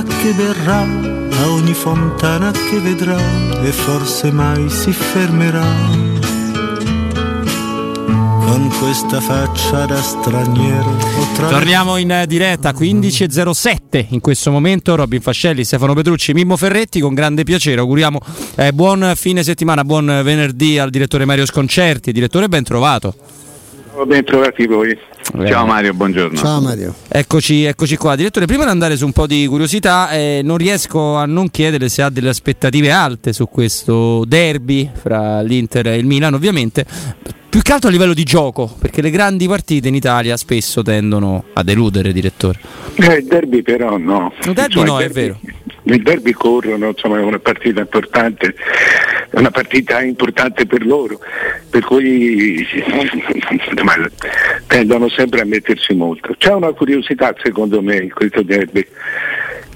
che verrà a ogni fontana che vedrà e forse mai si fermerà con questa faccia da straniero. Tra... Torniamo in diretta 15.07 in questo momento. Robin Fascelli, Stefano Petrucci, Mimmo Ferretti. Con grande piacere auguriamo eh, buon fine settimana, buon venerdì al direttore Mario Sconcerti. Direttore, ben trovato. Ben trovati voi. Ciao Mario, buongiorno. Ciao Mario. Eccoci, eccoci qua. Direttore, prima di andare su un po' di curiosità, eh, non riesco a non chiedere se ha delle aspettative alte su questo derby fra l'Inter e il Milan, ovviamente. Più che altro a livello di gioco, perché le grandi partite in Italia spesso tendono a deludere, direttore. Eh, il derby però no. Il derby insomma, no, il derby, è vero. Il derby corrono, insomma è una partita importante, è una partita importante per loro, per cui tendono sempre a mettersi molto. C'è una curiosità secondo me in questo derby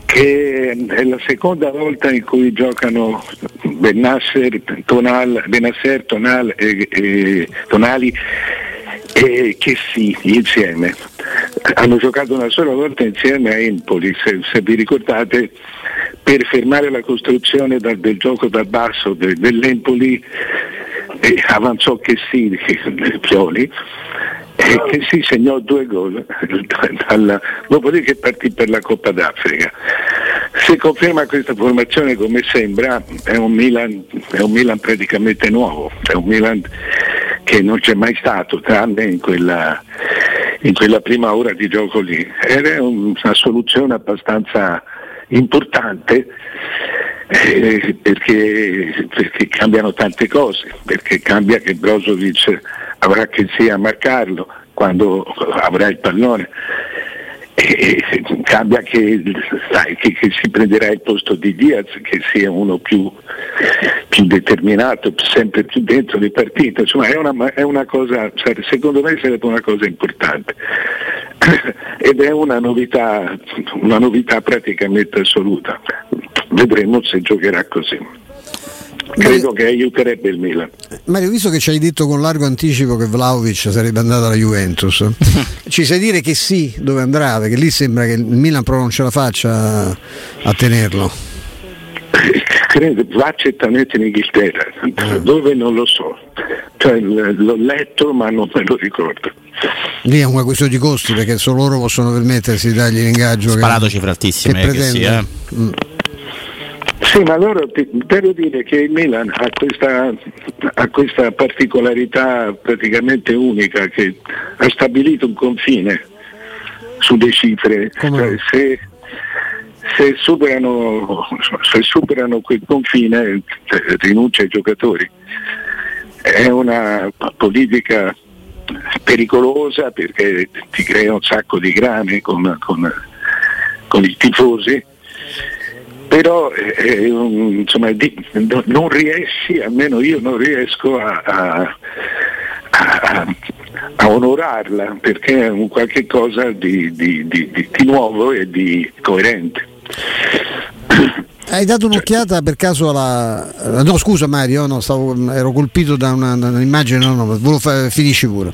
che è la seconda volta in cui giocano Benasser, Tonal, Benasser Tonal e, e Tonali e che sì, insieme. Hanno giocato una sola volta insieme a Empoli, se, se vi ricordate, per fermare la costruzione da, del gioco da basso de, dell'Empoli eh, avanzò che sì, Pioli che si segnò due gol dalla, dopodiché partì per la Coppa d'Africa. Se conferma questa formazione come sembra è un Milan, è un Milan praticamente nuovo, è un Milan che non c'è mai stato tranne in quella, in quella prima ora di gioco lì. È una soluzione abbastanza importante eh, perché, perché, cambiano tante cose, perché cambia che Brozovic avrà che sia a marcarlo quando avrà il pallone. E cambia che, sai, che, che, si prenderà il posto di Diaz, che sia uno più, più determinato, sempre più dentro le partite. Insomma, è una, è una cosa, secondo me sarebbe una cosa importante. Ed è una novità, una novità praticamente assoluta. Vedremo se giocherà così credo che aiuterebbe il Milan. Mario, visto che ci hai detto con largo anticipo che Vlaovic sarebbe andato alla Juventus, ci sai dire che sì, dove andrà? Perché lì sembra che il Milan proprio non ce la faccia a tenerlo. Credo, va certamente in Inghilterra, ah. dove non lo so. Cioè, l'ho letto ma non me lo ricordo. Lì è una questione di costi perché solo loro possono permettersi di dargli l'ingaggio. Sparato cifre altissime. Che, che sì, eh. mm. Sì, ma allora devo dire che il Milan ha questa, ha questa particolarità praticamente unica che ha stabilito un confine sulle cifre. Cioè, se, se, superano, se superano quel confine cioè, rinuncia ai giocatori. È una politica pericolosa perché ti crea un sacco di grane con, con, con i tifosi però eh, eh insomma, di, non riesci, almeno io non riesco a, a, a, a onorarla perché è un qualche cosa di, di, di, nuovo e di coerente. Hai dato un'occhiata per caso alla. No, scusa Mario, no, stavo, ero colpito da, una, un'immagine, no, no, finisci pure.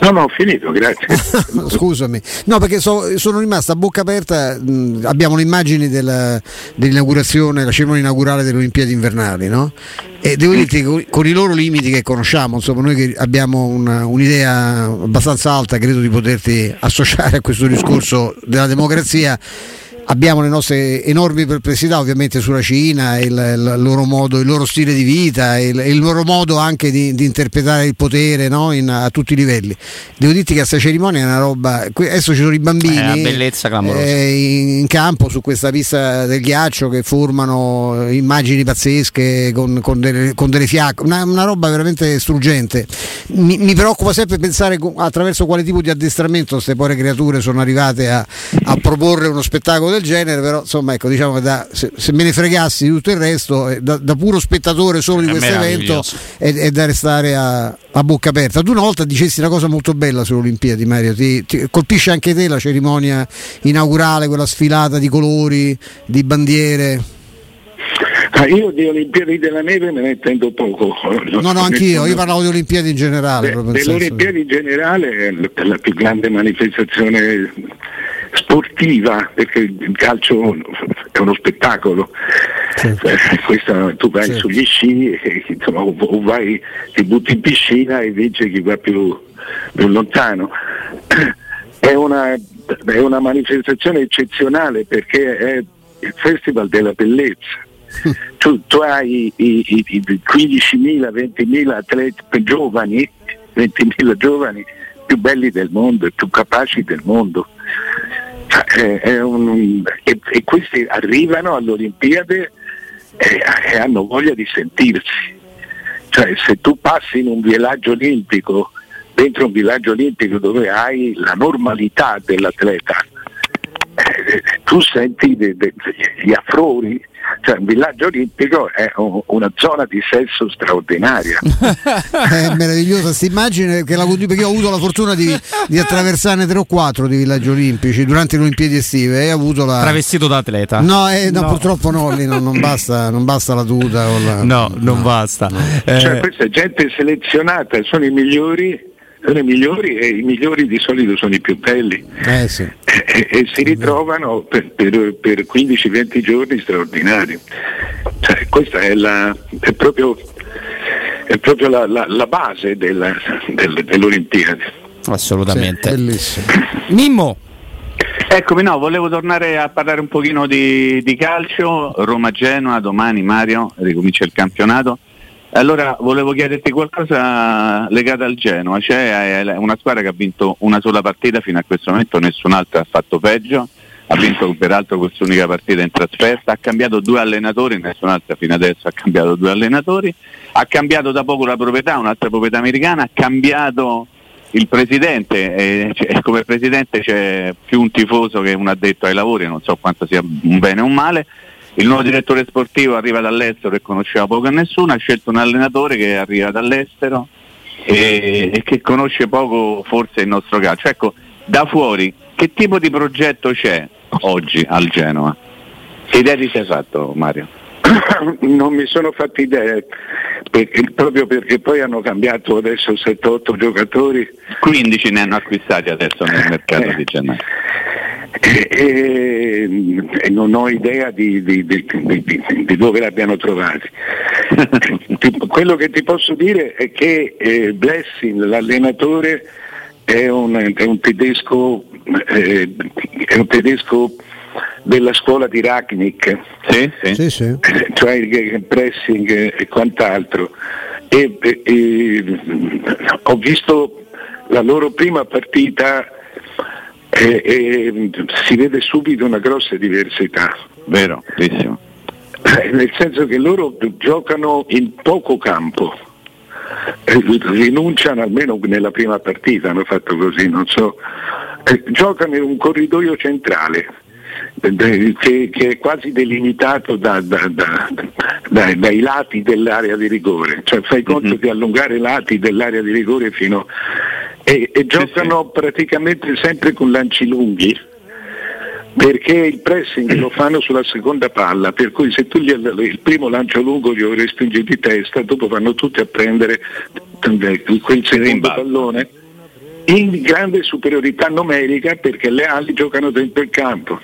No, no, ho finito, grazie. Scusami. No, perché so, sono rimasto a bocca aperta. Mh, abbiamo le immagini della, dell'inaugurazione, la cerimonia inaugurale delle Olimpiadi invernali, no? E devo dirti che con i loro limiti che conosciamo, insomma, noi che abbiamo una, un'idea abbastanza alta, credo di poterti associare a questo discorso della democrazia abbiamo le nostre enormi perplessità ovviamente sulla Cina, il, il, loro, modo, il loro stile di vita, il, il loro modo anche di, di interpretare il potere no? In, a tutti i livelli. Devo dirti che questa cerimonia è una roba. Adesso ci sono i bambini è una bellezza clamorosa. Eh, in campo su questa pista del ghiaccio che formano immagini pazzesche con, con, delle, con delle, fiacche, una, una, roba veramente struggente. Mi, mi, preoccupa sempre pensare attraverso quale tipo di addestramento queste povere creature sono arrivate a, a proporre uno spettacolo spettacolo del genere, però insomma ecco diciamo che da, se, se, me ne fregassi di tutto il resto, eh, da, da, puro spettatore solo di è questo evento è, è, da restare a, a, bocca aperta. Tu una volta dicesti una cosa molto bella sulle Olimpiadi Mario, ti, ti colpisce anche te la cerimonia inaugurale, quella sfilata di colori, di bandiere? Ah, io di Olimpiadi della neve me ne intendo poco. No, no, anch'io, io parlavo di Olimpiadi in generale. Beh, delle Olimpiadi in generale è la più grande manifestazione sportiva, perché il calcio è uno spettacolo. Certo. Eh, questa, tu vai certo. sugli sci e, insomma, o vai, ti butti in piscina e vince chi va più, più lontano. È una, è una manifestazione eccezionale perché è il festival della bellezza tu, tu hai i, i, i 15.000, 20.000 atleti giovani, 20.000 giovani più belli del mondo e più capaci del mondo. Eh, un, e, e, questi arrivano alle Olimpiadi e, e, hanno voglia di sentirsi. Cioè, se tu passi in un villaggio olimpico, dentro un villaggio olimpico dove hai la normalità dell'atleta, eh, tu senti de, de, gli affroni cioè un villaggio olimpico è una zona di sesso straordinaria. è meravigliosa questa immagine che la, perché ho avuto la fortuna di, di, attraversarne tre o quattro di villaggi olimpici durante le Olimpiadi estive e ho avuto la... Travestito da atleta? No, eh, no, no. purtroppo no, lì non, non, basta, non, basta, la tuta. La... No, non no, basta. Eh... Cioè, questa è gente selezionata, sono i migliori sono i migliori e i migliori di solito sono i più belli eh sì. e, e, si ritrovano per, per, per 15-20 giorni straordinari. Cioè, questa è, la, è, proprio, è proprio la, la, la, base della, del, dell'Olimpiade. Assolutamente. Sì, Mimmo. Eccomi, no, volevo tornare a parlare un pochino di, di calcio. Roma-Genoa, domani Mario, ricomincia il campionato. Allora volevo chiederti qualcosa legato al Genoa, cioè, una squadra che ha vinto una sola partita fino a questo momento, nessun'altra ha fatto peggio, ha vinto peraltro quest'unica partita in trasferta, ha cambiato due allenatori, nessun'altra fino adesso ha cambiato due allenatori, ha cambiato da poco la proprietà, un'altra proprietà americana, ha cambiato il presidente e come presidente c'è più un tifoso che un addetto ai lavori, non so quanto sia un bene o un male il nuovo direttore sportivo arriva dall'estero e conosceva poco a nessuno, ha scelto un allenatore che arriva dall'estero e, e che conosce poco forse il nostro calcio. Ecco, da fuori che tipo di progetto c'è oggi al Genoa? Che idea ti sei fatto Mario? non mi sono fatti idee, perché, proprio perché poi hanno cambiato adesso 7-8 giocatori. 15 ne hanno acquistati adesso nel mercato eh, di gennaio e, e, non ho idea di, di, di, di dove l'abbiano trovati. Quello che ti posso dire è che eh, Blessing, l'allenatore, è un, è un tedesco, eh, è un tedesco della scuola di Ragnick, sì, sì. Sì, cioè il pressing e quant'altro. E, e, ho visto la loro prima partita e, e si vede subito una grossa diversità. Vero, benissimo. Eh, nel senso che loro giocano in poco campo, eh, rinunciano almeno nella prima partita, hanno fatto così, non so, eh, giocano in un corridoio centrale che, che, è quasi delimitato da, da, da, dai lati dell'area di rigore, cioè fai conto mm-hmm. di allungare i lati dell'area di rigore fino e, e giocano sì, sì. praticamente sempre con lanci lunghi perché il pressing lo fanno sulla seconda palla, per cui se tu gli, il primo lancio lungo gli respingi di testa, dopo vanno tutti a prendere quel secondo pallone in grande superiorità numerica perché le ali giocano dentro il campo.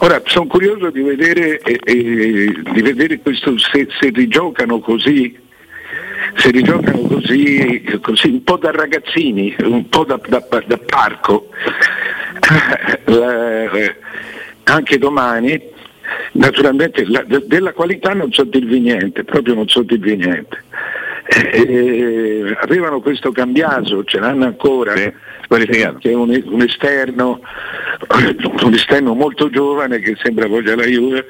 Ora sono curioso di vedere, eh, eh, di vedere questo, se, se rigiocano così si rigiocano così, così, un po' da ragazzini, un po' da, da, da parco. Eh, anche domani, naturalmente la, della qualità non so dirvi niente, proprio non so dirvi niente. Eh, avevano questo cambiaso, ce l'hanno ancora, sì, che è un, un, esterno, un esterno molto giovane che sembra voglia la Juve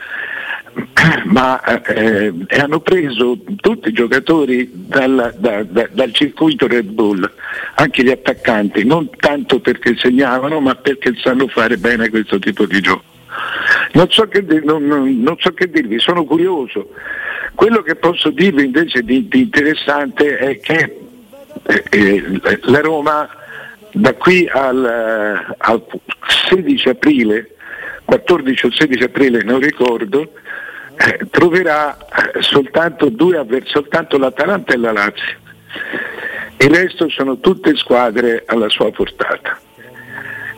ma eh, hanno preso tutti i giocatori dal, da, da, dal circuito Red Bull, anche gli attaccanti, non tanto perché segnavano, ma perché sanno fare bene questo tipo di gioco. Non so, che, non, non, non so che dirvi, sono curioso. Quello che posso dirvi invece di, di interessante è che eh, eh, la Roma da qui al, eh, al 16 aprile, 14 o 16 aprile non ricordo, eh, troverà eh, soltanto, due soltanto l'Atalanta e la Lazio. Il resto sono tutte squadre alla sua portata.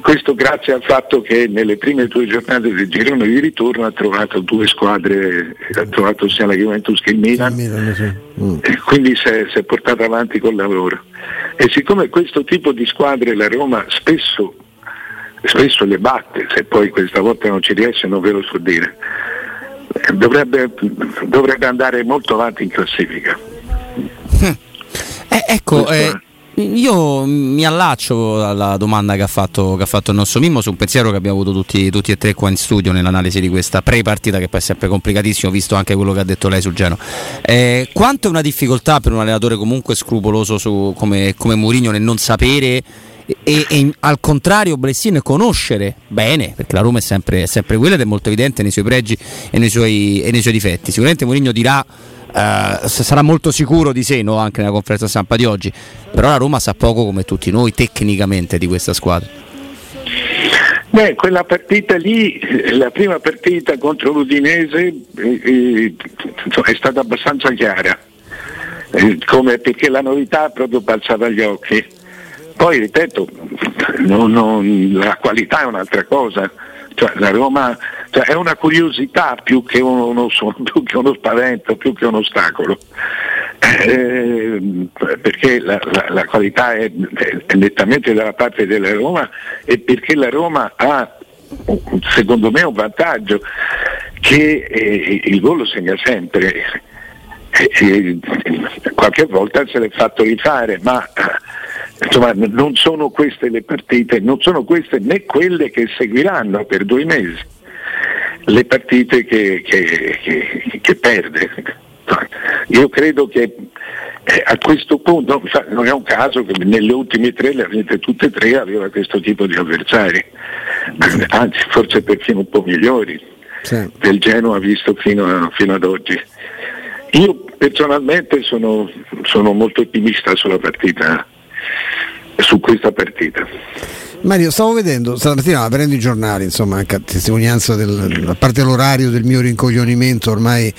Questo grazie al fatto che nelle prime due giornate del girone di ritorno ha trovato due squadre, ha trovato sia la Juventus che il Milan, Milan, sì. Mm. e quindi si è, si è portata avanti con il lavoro. E siccome questo tipo di squadre la Roma spesso, spesso le batte, se poi questa volta non ci riesce non ve lo so dire, dovrebbe, dovrebbe andare molto avanti in classifica. Eh, ecco, Questo eh. Io mi allaccio alla domanda che ha, fatto, che ha fatto il nostro Mimmo su un pensiero che abbiamo avuto tutti, tutti e tre qua in studio nell'analisi di questa pre-partita che poi è sempre complicatissimo, visto anche quello che ha detto lei sul Geno. Eh, quanto è una difficoltà per un allenatore comunque scrupoloso su, come, come Mourinho nel non sapere e, e al contrario Blessino conoscere bene, perché la Roma è sempre, è sempre quella ed è molto evidente nei suoi pregi e nei suoi, e nei suoi difetti. Sicuramente Mourinho dirà eh, sarà molto sicuro di sé no? anche nella conferenza stampa di oggi, però la Roma sa poco come tutti noi tecnicamente di questa squadra. Beh, quella partita lì, eh, la prima partita contro l'Udinese eh, eh, è stata abbastanza chiara, eh, perché la novità proprio balzava agli occhi. Poi ripeto, non- non- la qualità è un'altra cosa, cioè, la Roma cioè, è una curiosità più che uno, più che uno spavento, più che un ostacolo. Eh, perché la, la- la qualità è, è nettamente dalla parte della Roma e perché la Roma ha secondo me un vantaggio che eh, il gol segna sempre Eh, eh, qualche volta se l'è fatto rifare ma eh, insomma non sono queste le partite non sono queste né quelle che seguiranno per due mesi le partite che, che- che- che perde. Io credo che eh, a questo punto non è un caso che nelle ultime tre, le ha vinte tutte e tre, aveva questo tipo di avversari, anzi forse perfino un po' migliori Sì. del Genoa visto fino, a- fino ad oggi. Io personalmente sono, sono molto ottimista sulla partita, su questa partita. Mario, stavo vedendo stamattina aprendo i giornali, insomma, anche a testimonianza del, a parte l'orario del mio rincoglionimento ormai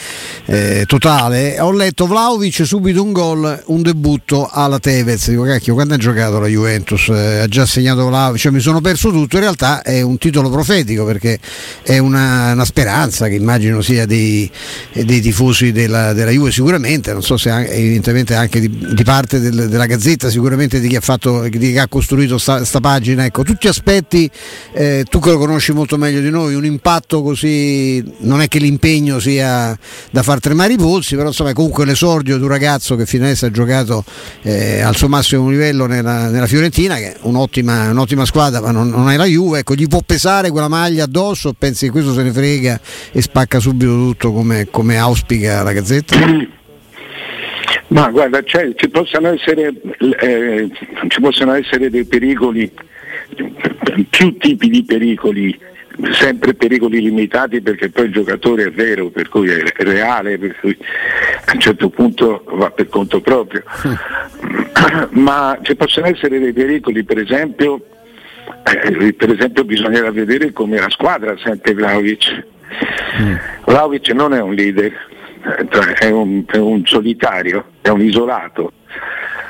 eh, totale, ho letto Vlaovic subito un gol, un debutto alla Tevez. Dico, cacchio, quando ha giocato la Juventus? Eh, ha già segnato Vlaovic, cioè, mi sono perso tutto. In realtà è un titolo profetico perché è una, una speranza che immagino sia dei, dei tifosi della, della Juve, sicuramente, non so se anche- evidentemente anche di, di parte del- della Gazzetta, sicuramente di chi ha, fatto, di chi ha costruito sta, sta pagina. Ecco, tutti aspetti, eh, tu che lo conosci molto meglio di noi, un impatto così, non è che l'impegno sia da far tremare i polsi, però insomma è comunque l'esordio di un ragazzo che fino adesso ha giocato eh, al suo massimo livello nella, nella Fiorentina, che è un'ottima, un'ottima squadra, ma non, non è la Juve, ecco, gli può pesare quella maglia addosso, o pensi che questo se ne frega e spacca subito tutto come, come auspica la Gazzetta? Ma guarda, cioè, ci, possono essere, eh, ci possono essere dei pericoli, più tipi di pericoli, sempre pericoli limitati perché poi il giocatore è vero, per cui è reale, per cui a un certo punto va per conto proprio. Ma ci possono essere dei pericoli, per esempio, eh, per esempio bisognerà vedere come la squadra sente Vlaovic. Vlaovic non è un leader, eh, è un, è un solitario, è un isolato.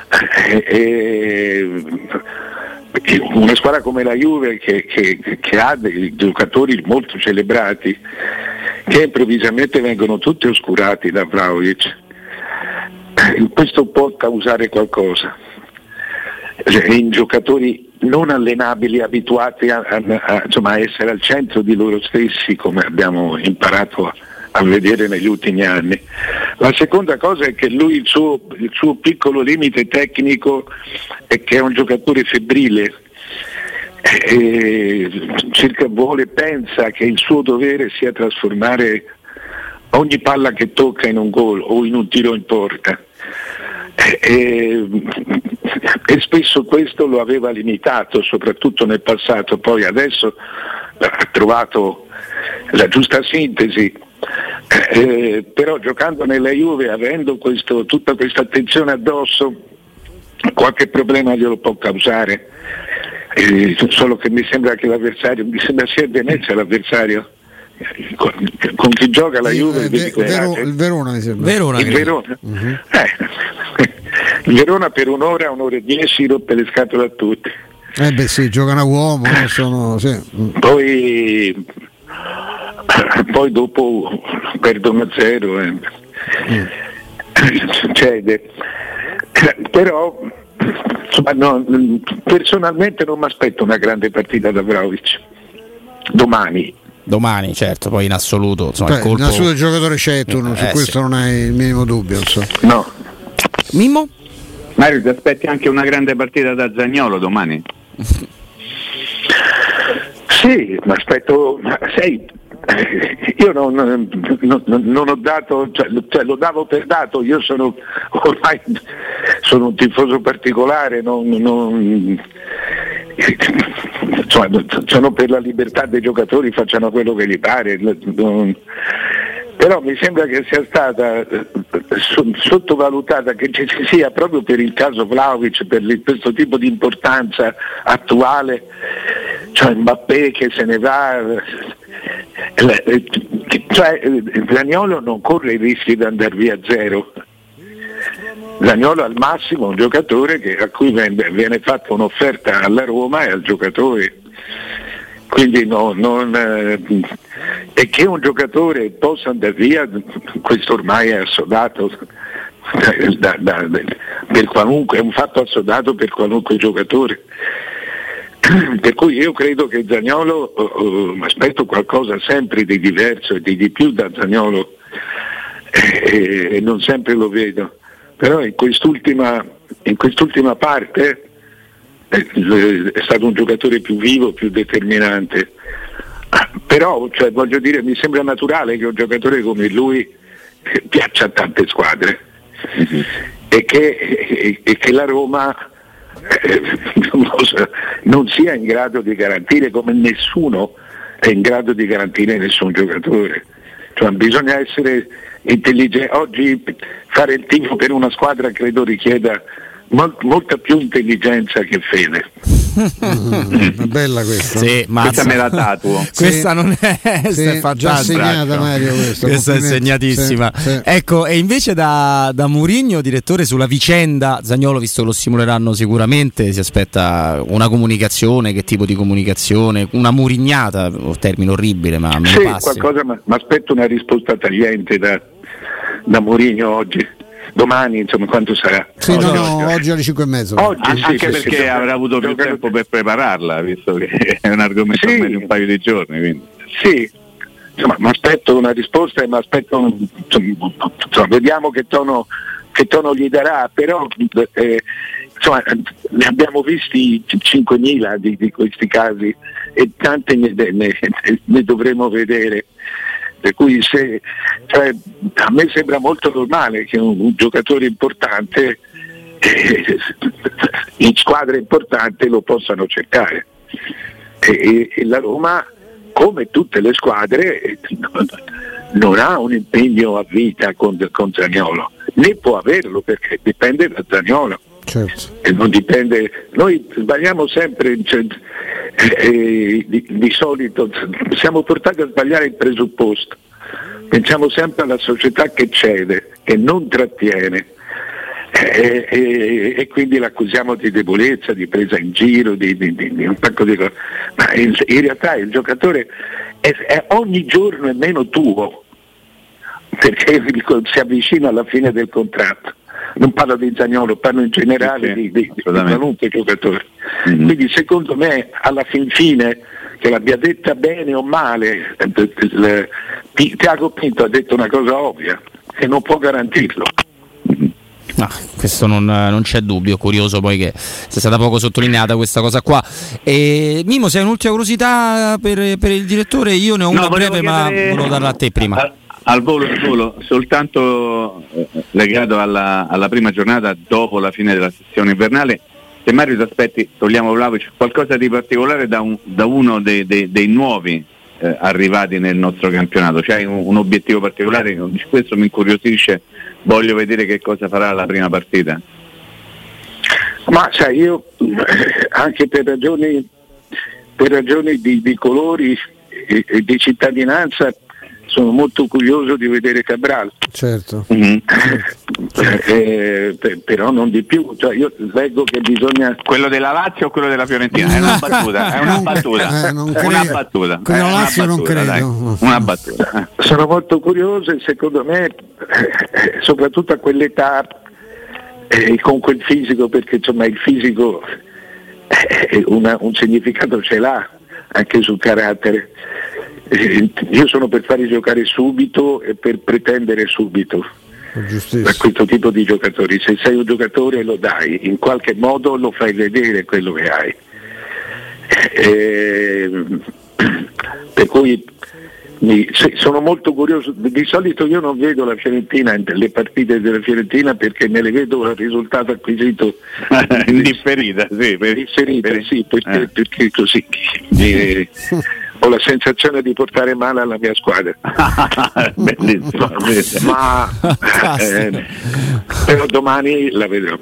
Eh, e- e una squadra come la Juve che, che- che ha dei giocatori molto celebrati che improvvisamente vengono tutti oscurati da Vlaovic, eh, questo può causare qualcosa. Cioè, in giocatori non allenabili, abituati a, a- a- insomma, a essere al centro di loro stessi, come abbiamo imparato a, a vedere negli ultimi anni. La seconda cosa è che lui il suo, il suo piccolo limite tecnico è che è un giocatore febbrile. E cerca, vuole, pensa che il suo dovere sia trasformare ogni palla che tocca in un gol o in un tiro in porta. E, e spesso questo lo aveva limitato, soprattutto nel passato, poi adesso ha trovato la giusta sintesi. Eh, però giocando nella Juve, avendo questo, tutta questa attenzione addosso, qualche problema glielo può causare. Eh, solo che mi sembra che l'avversario, mi sembra sia Venezia l'avversario con, con chi gioca la Juve Eh, Ve- Vero- il Verona mi sembra. Verona, il. Verona. Eh, il Verona per un'ora, un'ora e dieci rompe le scatole a tutti. Eh beh sì, giocano a uomo, no? sono, sì. Mm. Poi, poi dopo perdono a zero. eh. Succede. Però insomma, no, personalmente non mi aspetto una grande partita da Vlaovic. Domani. Domani, certo, poi in assoluto, insomma, Beh, il colpo... innanzitutto il giocatore c'è tu, su Eh, questo sì. non hai il minimo dubbio. insomma. No. Mimmo? Mario, ti aspetti anche una grande partita da Zagnolo domani? Sì, ma aspetto, eh, io non, non- non- ho dato, cioè, cioè, lo davo per dato, io sono ormai sono un tifoso particolare, non, non- insomma, sono per la libertà dei giocatori, facciano quello che gli pare. però mi sembra che sia stata so- sottovalutata, che ci sia proprio per il caso Vlaovic, per questo tipo di importanza attuale, cioè Mbappé che se ne va, cioè eh, Zaniolo non corre i rischi di andare via zero. Zaniolo al massimo è un giocatore che- a cui viene, viene fatta un'offerta alla Roma e al giocatore. Quindi no- non, eh, e che un giocatore possa andare via, questo ormai è assodato da- da- da- per qualunque, è un fatto assodato per qualunque giocatore. Per cui io credo che Zagnolo, eh, eh, aspetto qualcosa sempre di diverso e di, di più da Zagnolo e, e non sempre lo vedo. Però in quest'ultima, in quest'ultima parte eh, è stato un giocatore più vivo, più determinante. Però cioè, voglio dire, mi sembra naturale che un giocatore come lui eh, piaccia a tante squadre e, che, e- e che la Roma non sia in grado di garantire come nessuno è in grado di garantire nessun giocatore. Cioè, bisogna essere intelligenti. Oggi fare il tifo per una squadra credo richieda mol- molta più intelligenza che fede. È bella questa. Sì, Questa me la tatuo. Questa non è, Sì, è già segnata Mario questa, Questa è segnatissima. Sì, sì. Ecco, e invece da, da Murigno, direttore, sulla vicenda Zagnolo, visto che lo simuleranno sicuramente, si aspetta una comunicazione, che tipo di comunicazione? Una murignata, un termine orribile, ma Sì, mi aspetto una risposta tagliente da, da Mourinho oggi. Domani, insomma, quanto sarà? Sì, no, Oggi- no, oggi alle 5 e mezzo. Oggi, sì, anche perché perché avrà avuto più tempo per prepararla, visto che è un argomento Sì. di un paio di giorni. Quindi. Sì, insomma, mi aspetto una risposta e mi aspetto, insomma, vediamo che tono, che tono gli darà, però eh, insomma, ne abbiamo visti 5.000 di, di questi casi e tante ne, ne- ne dovremo vedere. Per cui se, cioè, a me sembra molto normale che un, un giocatore importante eh, in squadra importante lo possano cercare. E, e- la Roma, come tutte le squadre, eh, non ha un impegno a vita con, con Zaniolo, né può averlo perché dipende da Zaniolo Certo. e non dipende. Noi sbagliamo sempre, cioè, eh, eh, di, di solito siamo portati a sbagliare il presupposto. Pensiamo sempre alla società che cede, che non trattiene. eh, eh, e quindi l'accusiamo di debolezza, di presa in giro, di, di- di- di un pacco di cose. Ma in, in realtà il giocatore è, è ogni giorno è meno tuo, perché si avvicina alla fine del contratto. Non parlo di Zagnolo, parlo in generale Sì, sì, di, qualunque giocatore. Mhm. Quindi secondo me alla fin fine, che l'abbia detta bene o male, eh, Tiago Pinto ha detto una cosa ovvia, che non può garantirlo. No, questo non, non c'è dubbio, curioso poi che sia stata poco sottolineata questa cosa qua. E, Mimo, se hai un'ultima curiosità per, per il direttore? Io ne ho una No, volevo breve, ma chiedere- volevo darla a te prima. Al, volo, al volo, soltanto eh, legato alla, alla prima giornata dopo la fine della sessione invernale, se Mario ti aspetti, togliamo Vlaovic, qualcosa di particolare da, un- da uno dei, dei- dei nuovi eh, arrivati nel nostro campionato? C'hai un, un obiettivo particolare? Questo mi incuriosisce, voglio vedere che cosa farà la prima partita. Ma sai, io anche per ragioni, per ragioni di, di colori e, e di cittadinanza sono molto curioso di vedere Cabral. Certo. Mm-hmm. Eh, per- però non di più, cioè, io leggo che bisogna Quello della Lazio o quello della Fiorentina? È una battuta, è una battuta. eh, non una battuta. Quello è una Lazio non battuta, credo. dai. Una battuta. sono molto curioso e secondo me, eh, soprattutto a quell'età, eh, con quel fisico, perché insomma il fisico eh, una- un significato ce l'ha anche sul carattere. Eh, io sono per farli giocare subito e per pretendere subito da questo tipo di giocatori. Se sei un giocatore lo dai, in qualche modo lo fai vedere quello che hai. Eh, per cui mi- se- sono molto curioso, di solito io non vedo la Fiorentina, le partite della Fiorentina perché me le vedo il risultato acquisito Indifferita, sì. Per, inserite, per- sì, perché, eh. perché così eh, ho la sensazione di portare male alla mia squadra. Bellissimo, bellissimo. ma eh, però domani la vedrò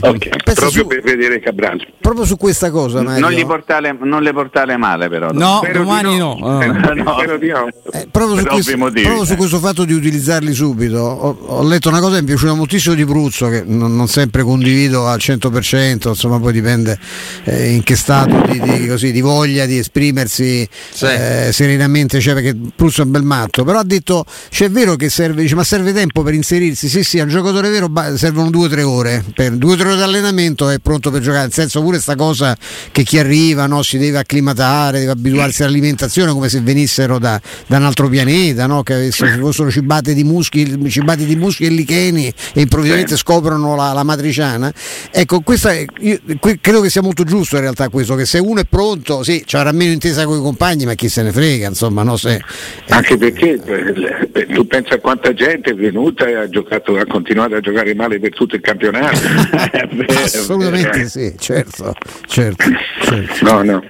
Ok. Pensa proprio su- per vedere Cabral Proprio su questa cosa, Mario. Non, gli portare, non le portare male però. No, Spero domani no. no. Eh. Spero di- No. spero di no. Eh, proprio, su questo, proprio su questo fatto di utilizzarli subito, ho, ho letto una cosa che mi è piaciuta moltissimo di Bruzzo, che non, non sempre condivido al 100%, insomma poi dipende eh, in che stato di, di- così, di voglia di esprimersi eh, serenamente, cioè perché Bruzzo è un bel matto, però ha detto, cioè è vero che serve, dice, ma serve tempo per inserirsi, sì sì, a un giocatore vero servono due o tre ore, per due o tre ore di allenamento è pronto per giocare, nel senso pure sta cosa che chi arriva no, si deve acclimatare, deve abituarsi all'alimentazione come se venissero da, da un altro pianeta, no? che fossero cibate di muschi, cibati di muschi e licheni e improvvisamente scoprono la, la matriciana. Ecco, questa io credo che sia molto giusto in realtà questo, che se uno è pronto, sì, ci avrà meno intesa con i compagni, ma chi se ne frega, insomma, no? se, anche perché eh, tu pensa a quanta gente è venuta e ha giocato ha continuato a giocare male per tutto il campionato assolutamente sì, certo, certo, certo. no no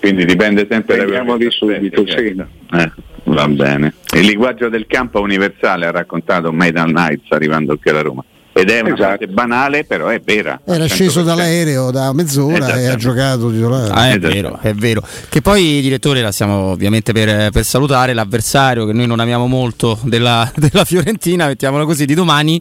Quindi dipende sempre da Vediamo quello di che ti subito, certo. Eh, va bene. Il linguaggio del campo universale ha raccontato Maidan Nights arrivando qui alla Roma. Ed è una Esatto. banale, però è vera. Era sceso 100%. dall'aereo da mezz'ora e ha giocato titolare. Ah, è Esatto. vero, è vero. Che poi, direttore, la stiamo ovviamente per, per salutare l'avversario che noi non amiamo molto della, della Fiorentina, mettiamola così, di domani.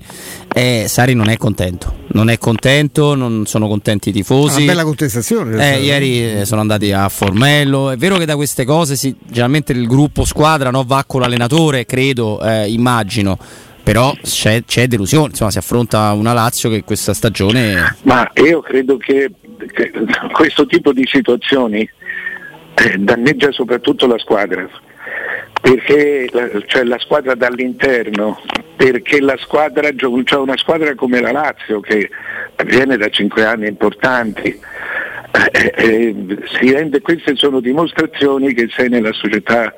Eh, Sari non è contento, non è contento, non sono contenti i Una tifosi. bella contestazione. Eh, realtà. ieri eh, sono andati a Formello. È vero che da queste cose si- generalmente il gruppo squadra no, va con l'allenatore, credo, eh, immagino. Però c'è, c'è delusione, insomma, si affronta una Lazio che questa stagione ma io credo che, che questo tipo di situazioni eh, danneggia soprattutto la squadra. Perché la, cioè la squadra dall'interno perché la squadra c'è una squadra come la Lazio che viene da cinque anni importanti eh, eh, si rende, queste sono dimostrazioni che sei nella società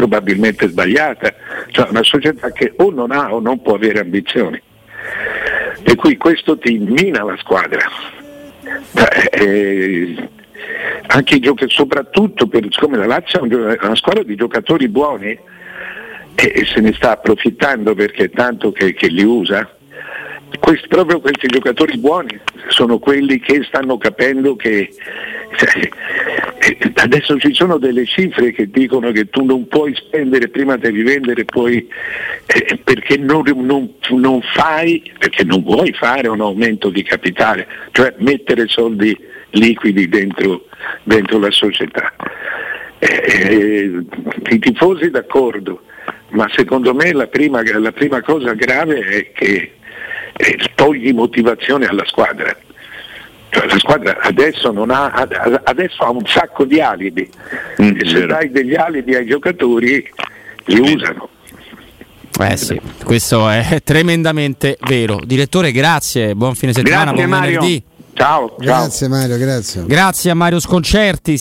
probabilmente sbagliata, cioè una società che o non ha o non può avere ambizioni. Per cui questo ti mina la squadra. Eh, anche i giochi, soprattutto per, siccome la Lazio è una squadra di giocatori buoni e, e se ne sta approfittando perché è tanto che, che li usa. Questi- proprio questi giocatori buoni sono quelli che stanno capendo che cioè, adesso ci sono delle cifre che dicono che tu non puoi spendere prima devi vendere poi eh, perché non, non- non fai perché non vuoi fare un aumento di capitale cioè mettere soldi liquidi dentro, dentro la società. Eh, i tifosi d'accordo ma secondo me la prima, la prima cosa grave è che eh, togli motivazione alla squadra la squadra adesso, non ha, ad- adesso ha un sacco di alibi Mm, e se vero. dai degli alibi ai giocatori li usano. Eh sì, questo è tremendamente vero. Direttore, grazie, buon fine settimana, Grazie, buon Mario. venerdì. Ciao, ciao. Grazie Mario, grazie. Grazie a Mario Sconcerti.